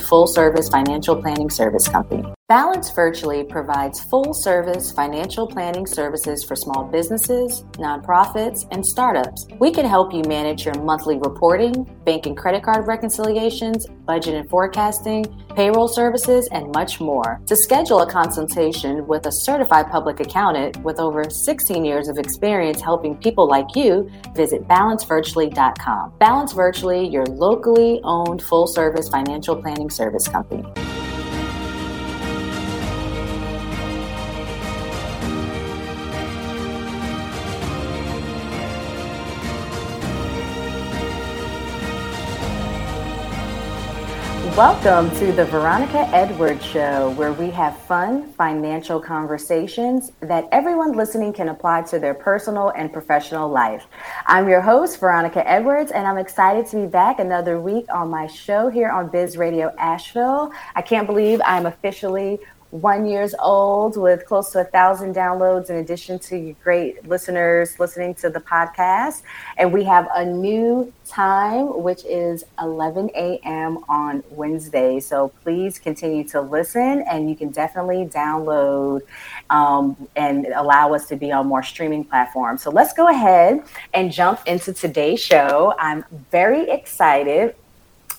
full service financial planning service company. Balance Virtually provides full service financial planning services for small businesses, nonprofits, and startups. We can help you manage your monthly reporting, bank and credit card reconciliations, budget and forecasting, payroll services, and much more. To schedule a consultation with a certified public accountant with over 16 years of experience helping people like you, visit balancevirtually.com. Balance Virtually, your locally owned full service financial planning service company. Welcome to the Veronica Edwards Show, where we have fun financial conversations that everyone listening can apply to their personal and professional life. I'm your host, Veronica Edwards, and I'm excited to be back another week on my show here on Biz Radio Asheville. I can't believe I'm officially one years old with close to a thousand downloads in addition to you great listeners listening to the podcast. And we have a new time which is 11 a.m on wednesday. So please continue to listen and you can definitely download um, and allow us to be on more streaming platforms. So let's go ahead and jump into today's show. I'm very excited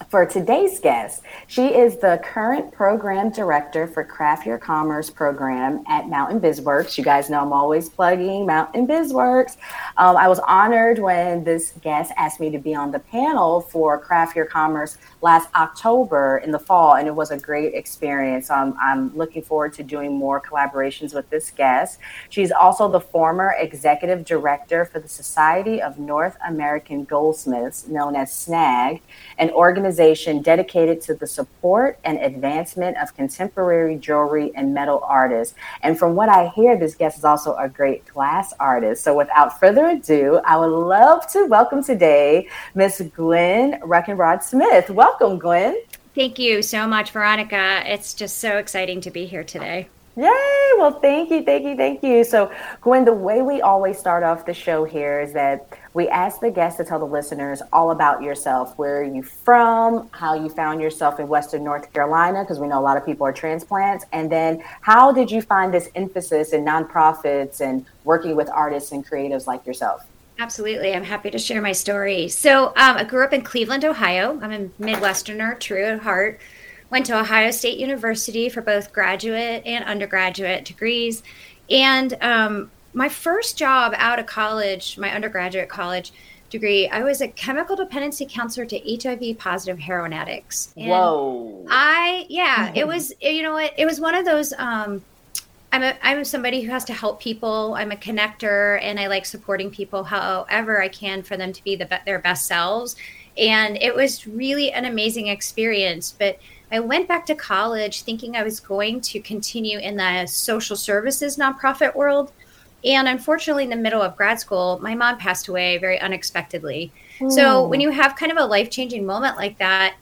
for today's guest. She is the current program director for Craft Your Commerce program at Mountain BizWorks. You guys know I'm always plugging Mountain BizWorks. Um, I was honored when this guest asked me to be on the panel for Craft Your Commerce last October in the fall, and it was a great experience. Um, I'm looking forward to doing more collaborations with this guest. She's also the former executive director for the Society of North American Goldsmiths, known as SNAG, an organization dedicated to the support and advancement of contemporary jewelry and metal artists. And from what I hear, this guest is also a great glass artist. So without further ado, I would love to welcome today Miss Gwynne Rukenbrod Smith. Welcome welcome, Gwynne. Thank you so much, Veronica. It's just so exciting to be here today. Yay! Well, thank you, thank you, thank you. So, Gwynne, the way we always start off the show here is that we ask the guests to tell the listeners all about yourself. Where are you from? How you found yourself in Western North Carolina? Because we know a lot of people are transplants. And then, how did you find this emphasis in nonprofits and working with artists and creatives like yourself? Absolutely. I'm happy to share my story. So, um, I grew up in Cleveland, Ohio. I'm a Midwesterner, true at heart. Went to Ohio State University for both graduate and undergraduate degrees. And um, my first job out of college, my undergraduate college degree, I was a chemical dependency counselor to HIV positive heroin addicts. And Whoa. I, yeah, it was, you know what, it was one of those um, I'm a I'm somebody who has to help people. I'm a connector, and I like supporting people however I can for them to be the their best selves. And it was really an amazing experience. But I went back to college thinking I was going to continue in the social services nonprofit world. And unfortunately, in the middle of grad school, my mom passed away very unexpectedly. Mm. So when you have kind of a life changing moment like that,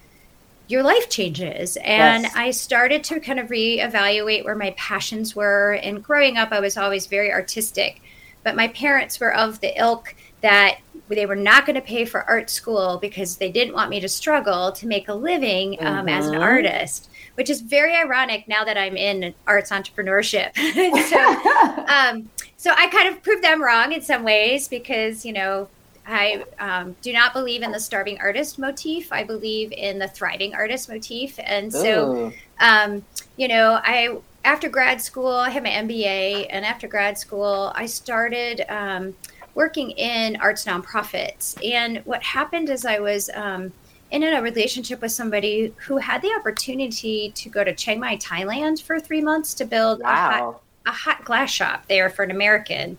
your life changes. And yes. I started to kind of reevaluate where my passions were. And growing up, I was always very artistic, but my parents were of the ilk that they were not going to pay for art school because they didn't want me to struggle to make a living um, mm-hmm. as an mm-hmm. artist, which is very ironic now that I'm in arts entrepreneurship. so, um, so I kind of proved them wrong in some ways because, you know, I um, do not believe in the starving artist motif. I believe in the thriving artist motif. And so, um, you know, I after grad school, I had my MBA, and after grad school, I started um, working in arts nonprofits. And what happened is I was um, in a relationship with somebody who had the opportunity to go to Chiang Mai, Thailand, for three months to build wow. a, hot, a hot glass shop there for an American.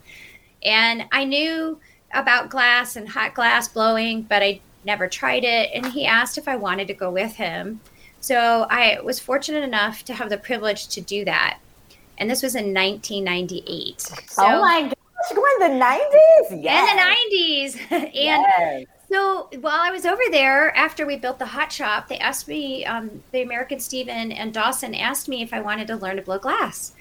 And I knew about glass and hot glass blowing, but I never tried it. And he asked if I wanted to go with him. So I was fortunate enough to have the privilege to do that. And this was in 1998. So, oh my gosh, we're in the 90s? Yes. In the 90s. and yes. so while I was over there, after we built the hot shop, they asked me, um, the American Stephen and Dawson asked me if I wanted to learn to blow glass.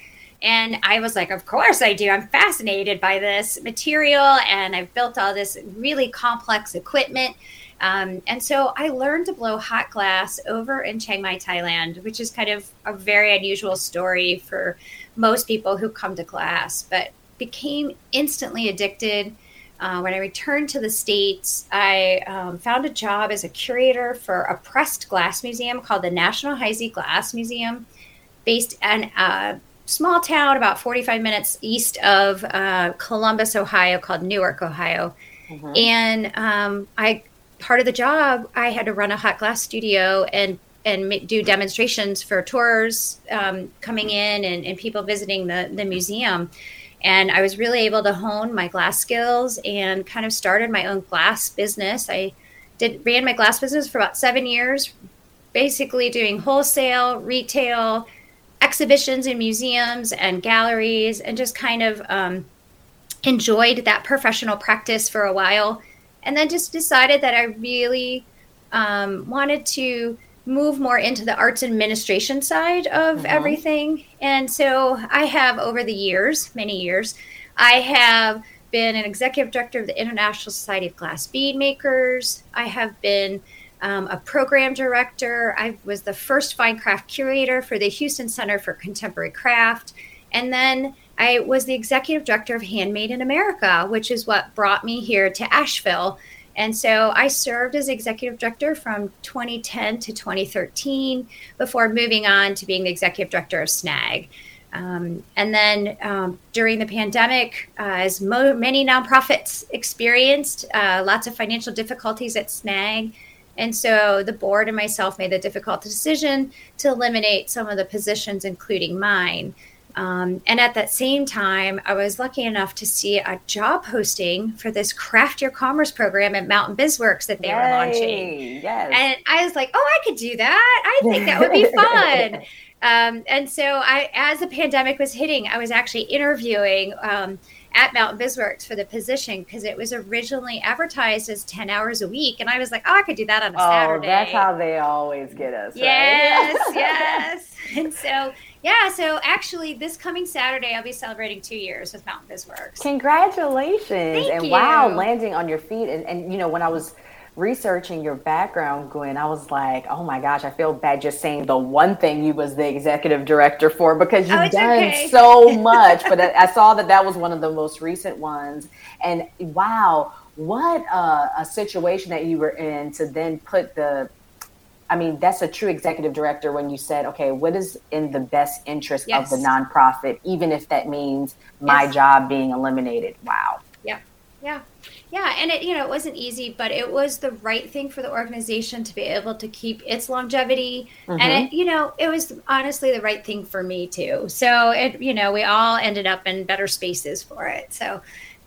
And I was like, of course I do. I'm fascinated by this material and I've built all this really complex equipment. Um, and so I learned to blow hot glass over in Chiang Mai, Thailand, which is kind of a very unusual story for most people who come to class, but became instantly addicted. Uh, when I returned to the States, I um, found a job as a curator for a pressed glass museum called the National Heisey Glass Museum, based in a small town about 45 minutes east of uh, Columbus, Ohio, called Newark, Ohio. Mm-hmm. And um, I part of the job, I had to run a hot glass studio and and do demonstrations for tours um, coming in and, and people visiting the, the museum. And I was really able to hone my glass skills and kind of started my own glass business. I did ran my glass business for about seven years, basically doing wholesale, retail, exhibitions in museums and galleries, and just kind of um, enjoyed that professional practice for a while and then just decided that I really um, wanted to move more into the arts administration side of mm-hmm. everything. And so I have over the years, many years, I have been an executive director of the International Society of Glass Bead Makers. I have been um, a program director. I was the first fine craft curator for the Houston Center for Contemporary Craft. And then I was the executive director of Handmade in America, which is what brought me here to Asheville. And so I served as executive director from 2010 to 2013 before moving on to being the executive director of SNAG. Um, and then um, during the pandemic, uh, as mo- many nonprofits experienced, uh, lots of financial difficulties at SNAG. And so the board and myself made the difficult decision to eliminate some of the positions, including mine. Um, and at that same time, I was lucky enough to see a job posting for this Craft Your Commerce program at Mountain BizWorks that they Yay, were launching. Yes. And I was like, oh, I could do that. I think that would be fun. um, and so I, as the pandemic was hitting, I was actually interviewing um, at Mountain BizWorks for the position because it was originally advertised as 10 hours a week. And I was like, oh, I could do that on a oh, Saturday. That's how they always get us. Yes, right? yes. And so yeah, so actually, this coming Saturday, I'll be celebrating two years with Mountain BizWorks. Congratulations! Thank and you. wow, landing on your feet. And, and you know, when I was researching your background, Gwynne, I was like, oh my gosh, I feel bad just saying the one thing you was the executive director for because you've oh, done okay. so much. but I, I, saw that that was one of the most recent ones, and wow, what a, a situation that you were in to then put the I mean, that's a true executive director when you said, okay, what is in the best interest yes. of the nonprofit, even if that means my yes. job being eliminated. Wow. Yeah. Yeah. Yeah. And it, you know, it wasn't easy, but it was the right thing for the organization to be able to keep its longevity. Mm-hmm. And it, you know, it was honestly the right thing for me too. So it, you know, we all ended up in better spaces for it. So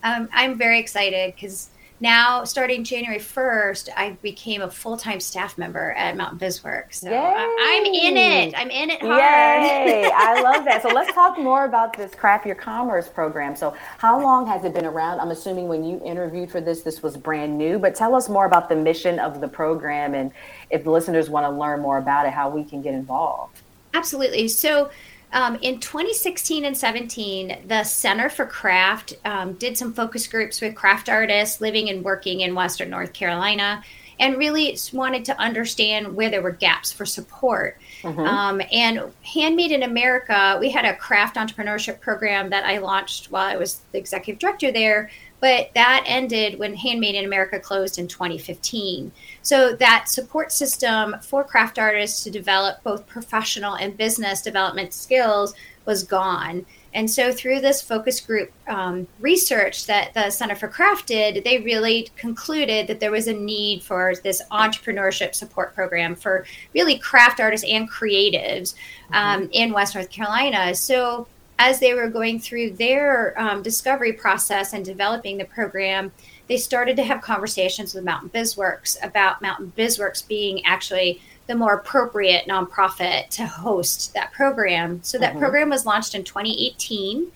um, I'm very excited because now starting January 1st, I became a full time staff member at Mountain BizWorks. So Yay. I'm in it. I'm in it hard. Yay. I love that. So let's talk more about this Craft Your Commerce program. So, how long has it been around? I'm assuming when you interviewed for this, this was brand new, but tell us more about the mission of the program and if listeners want to learn more about it, how we can get involved. Absolutely. So, um, in 2016 and 17, the Center for Craft um, did some focus groups with craft artists living and working in Western North Carolina and really wanted to understand where there were gaps for support. Mm-hmm. Um, and Handmade in America, we had a craft entrepreneurship program that I launched while I was the executive director there but that ended when Handmade in America closed in 2015. So that support system for craft artists to develop both professional and business development skills was gone. And so, through this focus group um, research that the Center for Craft did, they really concluded that there was a need for this entrepreneurship support program for really craft artists and creatives um, mm-hmm. in West North Carolina. So, as they were going through their um, discovery process and developing the program, they started to have conversations with Mountain BizWorks about Mountain BizWorks being actually the more appropriate nonprofit to host that program. So that mm-hmm. program was launched in 2018.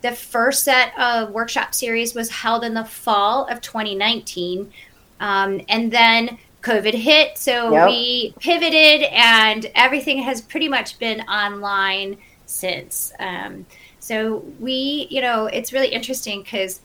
The first set of workshop series was held in the fall of 2019. Um, and then COVID hit. So yep. we pivoted, and everything has pretty much been online since. Um, so we, you know, it's really interesting because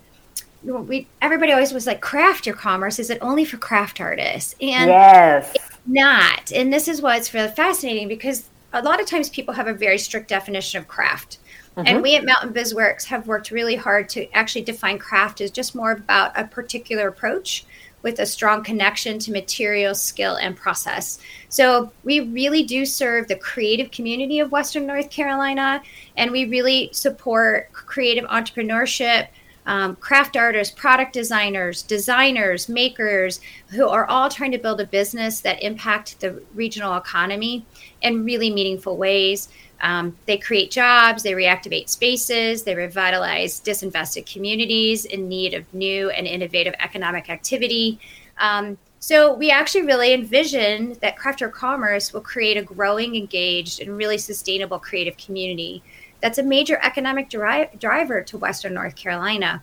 we everybody always was like, craft your commerce. Is it only for craft artists? And yes. it's not. And this is what's really fascinating because a lot of times people have a very strict definition of craft. Mm-hmm. And we at Mountain BizWorks have worked really hard to actually define craft as just more about a particular approach with a strong connection to material, skill, and process. So we really do serve the creative community of Western North Carolina, and we really support creative entrepreneurship. Um, craft artists, product designers, designers, makers, who are all trying to build a business that impact the regional economy in really meaningful ways. Um, they create jobs, they reactivate spaces, they revitalize disinvested communities in need of new and innovative economic activity. Um, so we actually really envision that Craft Your Commerce will create a growing, engaged, and really sustainable creative community. That's a major economic dri- driver to Western North Carolina.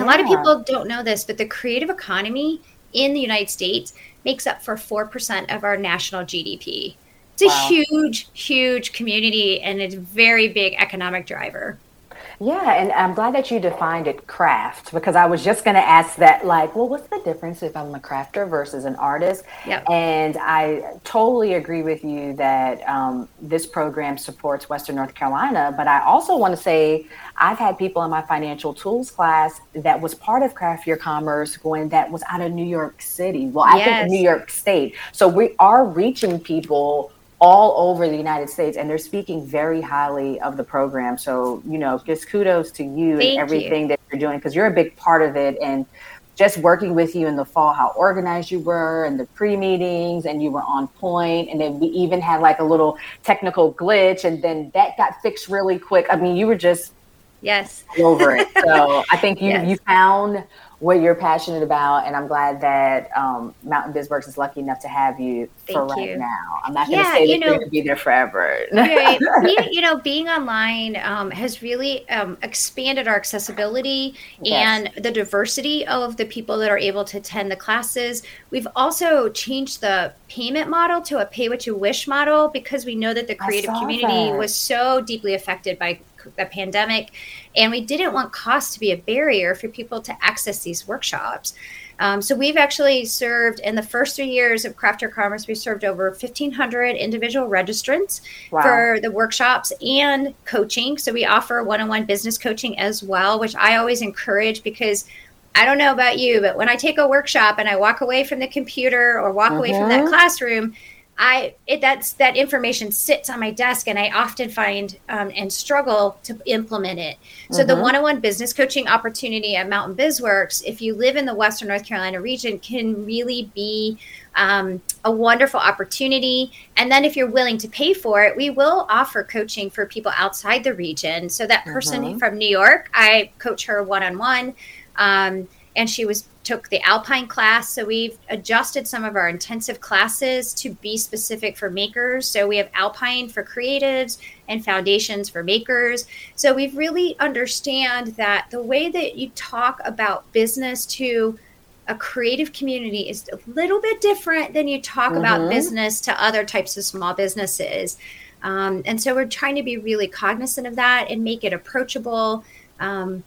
A lot of people don't know this, but the creative economy in the United States makes up for 4% of our national GDP. It's wow. a huge, huge community and it's a very big economic driver. Yeah, and I'm glad that you defined it craft because I was just going to ask that, like, well, what's the difference if I'm a crafter versus an artist? Yep. And I totally agree with you that um, this program supports Western North Carolina. But I also want to say I've had people in my financial tools class that was part of Craft Your Commerce going that was out of New York City. Well, I yes. think New York State. So we are reaching people all over the United States, and they're speaking very highly of the program. So, you know, just kudos to you Thank and everything you. that you're doing because you're a big part of it. And just working with you in the fall, how organized you were and the pre meetings, and you were on point. And then we even had like a little technical glitch, and then that got fixed really quick. I mean, you were just yes over it. So I think you yes. you found what you're passionate about, and I'm glad that um, Mountain BizWorks is lucky enough to have you Thank for right you. now. I'm not going to yeah, say that you know, you're going to be there forever. right. you know, being online um, has really um, expanded our accessibility yes. and the diversity of the people that are able to attend the classes. We've also changed the payment model to a pay what you wish model because we know that the creative community that. was so deeply affected by the pandemic. And we didn't want cost to be a barrier for people to access these workshops. Um, so we've actually served in the first three years of Craft Your Commerce, we served over 1,500 individual registrants wow. for the workshops and coaching. So we offer one-on-one business coaching as well, which I always encourage because I don't know about you, but when I take a workshop and I walk away from the computer or walk mm-hmm. away from that mm-hmm. classroom, I it that's that information sits on my desk, and I often find um, and struggle to implement it. So mm-hmm. the one-on-one business coaching opportunity at Mountain BizWorks, if you live in the Western North Carolina region, can really be um, a wonderful opportunity. And then if you're willing to pay for it, we will offer coaching for people outside the region. So that person mm-hmm. from New York, I coach her one-on-one. Um, and she was took the alpine class. So we've adjusted some of our intensive classes to be specific for makers. So we have alpine for creatives and foundations for makers. So we've really understand that the way that you talk about business to a creative community is a little bit different than you talk mm-hmm. about business to other types of small businesses. Um, and so we're trying to be really cognizant of that and make it approachable. Um,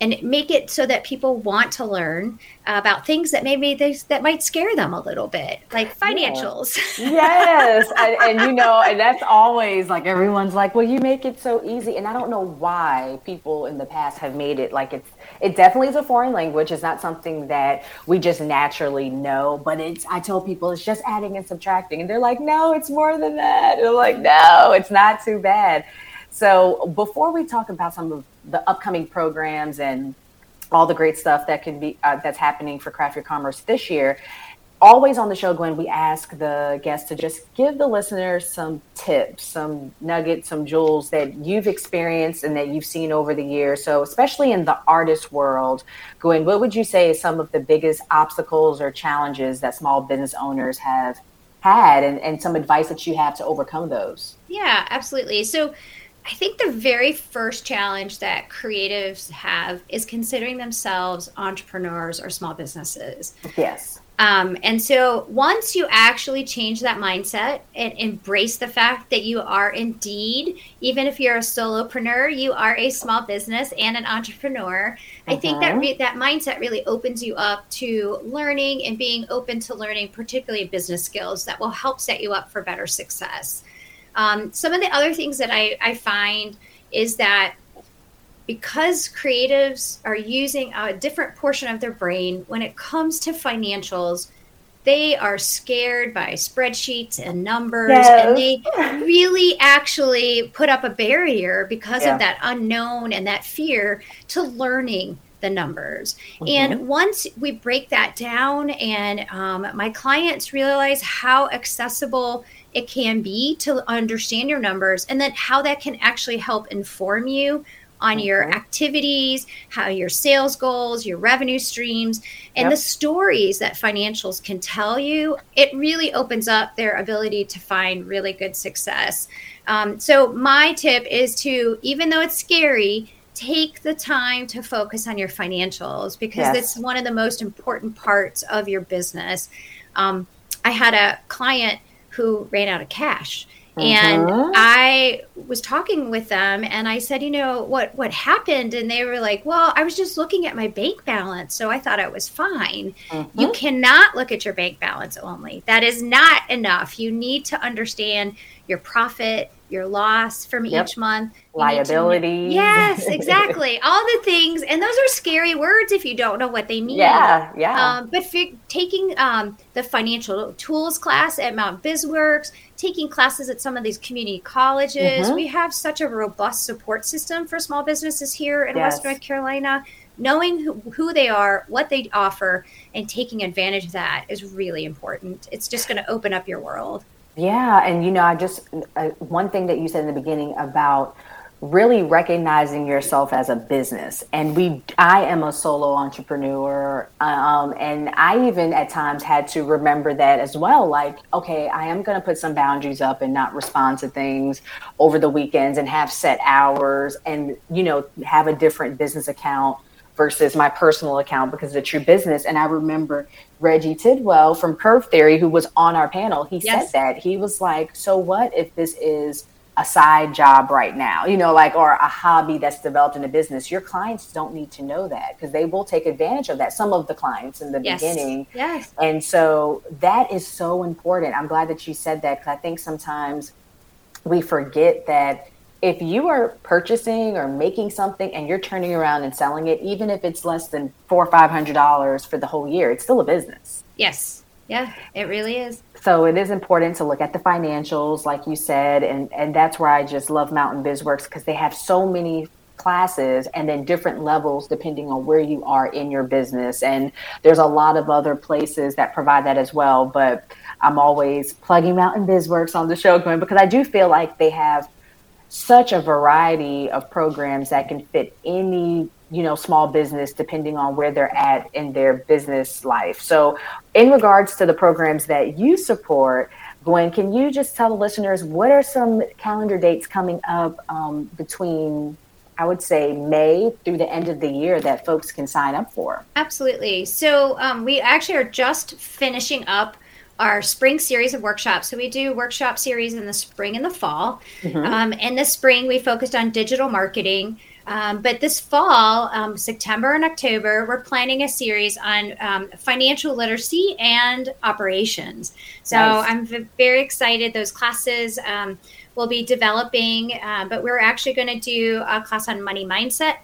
and make it so that people want to learn about things that maybe they, that might scare them a little bit, like financials. Yeah. yes, and, and, you know, and that's always like everyone's like, "Well, you make it so easy," and I don't know why people in the past have made it like it's. It definitely is a foreign language. It's not something that we just naturally know, but it's. I tell people it's just adding and subtracting, and they're like, "No, it's more than that." And I'm like, "No, it's not too bad." So before we talk about some of the upcoming programs and all the great stuff that can be uh, that's happening for Craft Your Commerce this year, always on the show, Gwynne, we ask the guests to just give the listeners some tips, some nuggets, some jewels that you've experienced and that you've seen over the years. So, especially in the artist world, Gwynne, what would you say is some of the biggest obstacles or challenges that small business owners have had and, and some advice that you have to overcome those. Yeah, absolutely. So I think the very first challenge that creatives have is considering themselves entrepreneurs or small businesses. Yes. Um, and so once you actually change that mindset and embrace the fact that you are indeed, even if you're a solopreneur, you are a small business and an entrepreneur. Uh-huh. I think that mm-hmm. re- that mindset really opens you up to learning and being open to learning, particularly business skills that will help set you up for better success. Um, some of the other things that I, I find is that because creatives are using a different portion of their brain when it comes to financials, they are scared by spreadsheets and numbers yes. and they really actually put up a barrier because yeah. of that unknown and that fear to learning the numbers. Mm-hmm. And once we break that down and um, my clients realize how accessible it can be to understand your numbers and then how that can actually help inform you on your mm-hmm. activities, how your sales goals, your revenue streams, and yep. the stories that financials can tell you, it really opens up their ability to find really good success. Um, so, my tip is to, even though it's scary, take the time to focus on your financials because yes. it's one of the most important parts of your business. Um, I had a client who ran out of cash and uh-huh. I was talking with them and I said, you know, what what happened? And they were like, well, I was just looking at my bank balance, so I thought I was fine. Uh-huh. You cannot look at your bank balance only. That is not enough. You need to understand your profit, your loss from yep. each month, liability. Yes, exactly. All the things, and those are scary words if you don't know what they mean. Yeah, yeah. Um, but taking um, the financial tools class at Mount BizWorks, taking classes at some of these community colleges, mm-hmm. we have such a robust support system for small businesses here in yes. West North Carolina. Knowing who, who they are, what they offer, and taking advantage of that is really important. It's just going to open up your world. Yeah, and you know, I just uh, one thing that you said in the beginning about really recognizing yourself as a business and we i am a solo entrepreneur um, and i even at times had to remember that as well like okay i am going to put some boundaries up and not respond to things over the weekends and have set hours and you know have a different business account versus my personal account because it's your business. And I remember Reggie Tidwell from Curve Theory, who was on our panel, he yes. said that. He was like, So what if this is a side job right now, you know, like, or a hobby that's developed in a business? Your clients don't need to know that because they will take advantage of that. Some of the clients in the yes. beginning. Yes. And so that is so important. I'm glad that you said that because I think sometimes we forget that if you are purchasing or making something and you're turning around and selling it, even if it's less than four or five hundred dollars for the whole year, it's still a business. Yes. Yeah, it really is. So it is important to look at the financials, like you said, and and that's where I just love Mountain BizWorks because they have so many classes and then different levels depending on where you are in your business. And there's a lot of other places that provide that as well. But I'm always plugging Mountain BizWorks on the show going because I do feel like they have such a variety of programs that can fit any you know small business depending on where they're at in their business life so in regards to the programs that you support Gwynne can you just tell the listeners what are some calendar dates coming up um, between I would say May through the end of the year that folks can sign up for. Absolutely. So um, we actually are just finishing up our spring series of workshops. So we do workshop series in the spring and the fall. Mm-hmm. Um, in the spring, we focused on digital marketing. Um, but this fall, um, September and October, we're planning a series on um, financial literacy and operations. So nice. I'm v- very excited. Those classes um, will be developing, uh, but we're actually going to do a class on money mindset.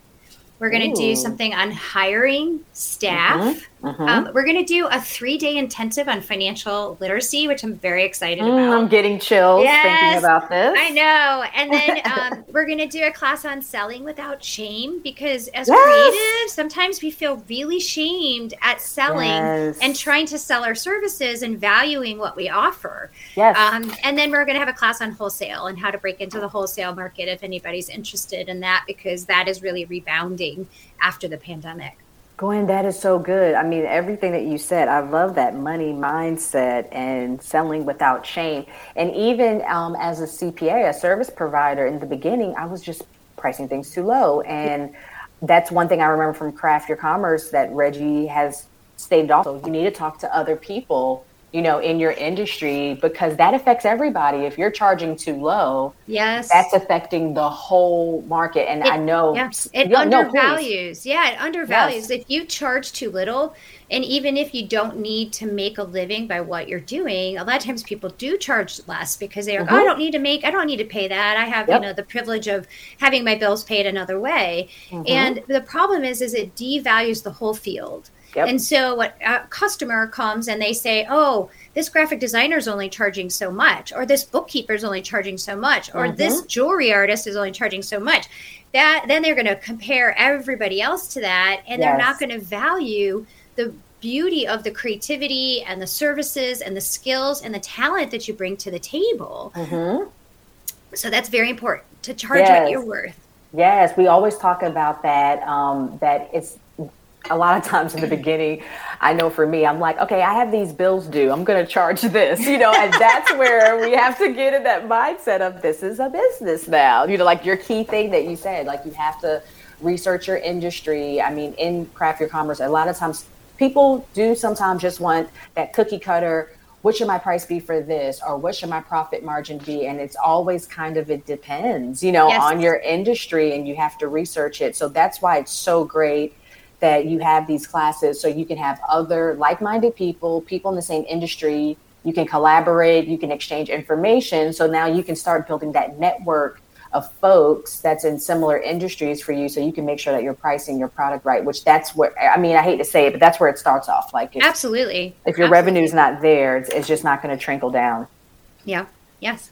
We're going to do something on hiring staff. Mm-hmm. Mm-hmm. Um, we're going to do a three day intensive on financial literacy, which I'm very excited mm, about. I'm getting chills yes, thinking about this. I know. And then um, we're going to do a class on selling without shame because as yes. creatives, sometimes we feel really shamed at selling yes. and trying to sell our services and valuing what we offer. Yes. Um, and then we're going to have a class on wholesale and how to break into the wholesale market if anybody's interested in that because that is really rebounding after the pandemic. Gwynne, that is so good. I mean, everything that you said, I love that money mindset and selling without shame. And even um, as a CPA, a service provider, in the beginning, I was just pricing things too low. And that's one thing I remember from Craft Your Commerce that Reggie has stated also. You need to talk to other people you know, in your industry because that affects everybody. If you're charging too low, yes, that's affecting the whole market. And it, I know yes, it yeah, undervalues. No, yeah, it undervalues. Yes. If you charge too little, and even if you don't need to make a living by what you're doing, a lot of times people do charge less because they're, mm-hmm. oh, I don't need to make, I don't need to pay that. I have, yep. you know, the privilege of having my bills paid another way. Mm-hmm. And the problem is, is it devalues the whole field. Yep. And so, what a customer comes and they say, "Oh, this graphic designer is only charging so much, or this bookkeeper is only charging so much, or mm-hmm. this jewelry artist is only charging so much." That then they're going to compare everybody else to that, and yes. they're not going to value the beauty of the creativity and the services and the skills and the talent that you bring to the table. Mm-hmm. So that's very important to charge yes. what you're worth. Yes, we always talk about that. Um, that it's a lot of times in the beginning, I know for me, I'm like, okay, I have these bills due. I'm going to charge this, you know, and that's where we have to get in that mindset of this is a business now. You know, like your key thing that you said, like you have to research your industry. I mean, in craft your commerce, a lot of times people do sometimes just want that cookie cutter. What should my price be for this, or what should my profit margin be? And it's always kind of it depends, you know, yes. on your industry, and you have to research it. So that's why it's so great that you have these classes so you can have other like-minded people, people in the same industry. You can collaborate, you can exchange information. So now you can start building that network of folks that's in similar industries for you so you can make sure that you're pricing your product right which that's where i mean i hate to say it but that's where it starts off. Like if, absolutely. if your revenue is not there it's, it's just not going to trickle down. Yeah. Yes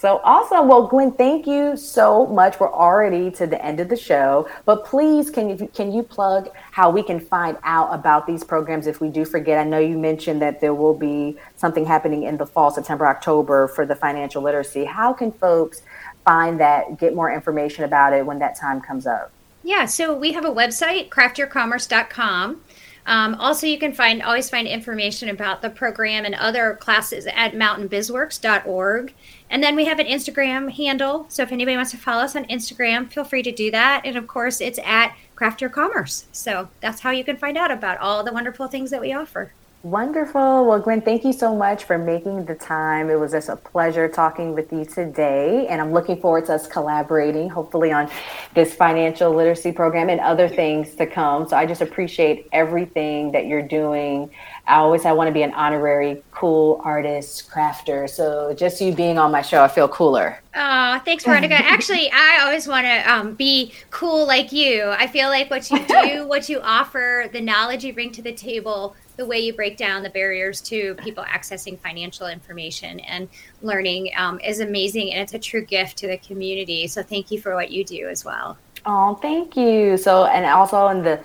so awesome. Well, Gwynne, thank you so much. We're already to the end of the show, but please can you can you plug how we can find out about these programs if we do forget? I know you mentioned that there will be something happening in the fall, September, October for the financial literacy. How can folks find that, get more information about it when that time comes up? Yeah, so we have a website, craftyourcommerce.com. Um, also, you can find always find information about the program and other classes at mountainbizworks.org. And then we have an Instagram handle. So if anybody wants to follow us on Instagram, feel free to do that. And of course, it's at Craft Your Commerce. So that's how you can find out about all the wonderful things that we offer. Wonderful. Well, Gwynne, thank you so much for making the time. It was just a pleasure talking with you today. And I'm looking forward to us collaborating, hopefully, on this financial literacy program and other things to come. So I just appreciate everything that you're doing. I always I want to be an honorary cool artist, crafter. So just you being on my show, I feel cooler. Oh, thanks, Veronica. Actually, I always want to um, be cool like you. I feel like what you do, what you offer, the knowledge you bring to the table the way you break down the barriers to people accessing financial information and learning um, is amazing and it's a true gift to the community so thank you for what you do as well Oh, thank you. So, and also in the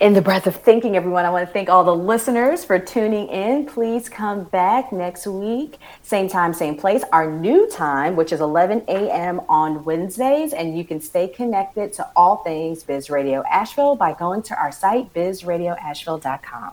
in the breath of thanking everyone, I want to thank all the listeners for tuning in. Please come back next week, same time, same place. Our new time, which is 11 a.m. on Wednesdays, and you can stay connected to all things Biz Radio Asheville by going to our site bizradioasheville.com.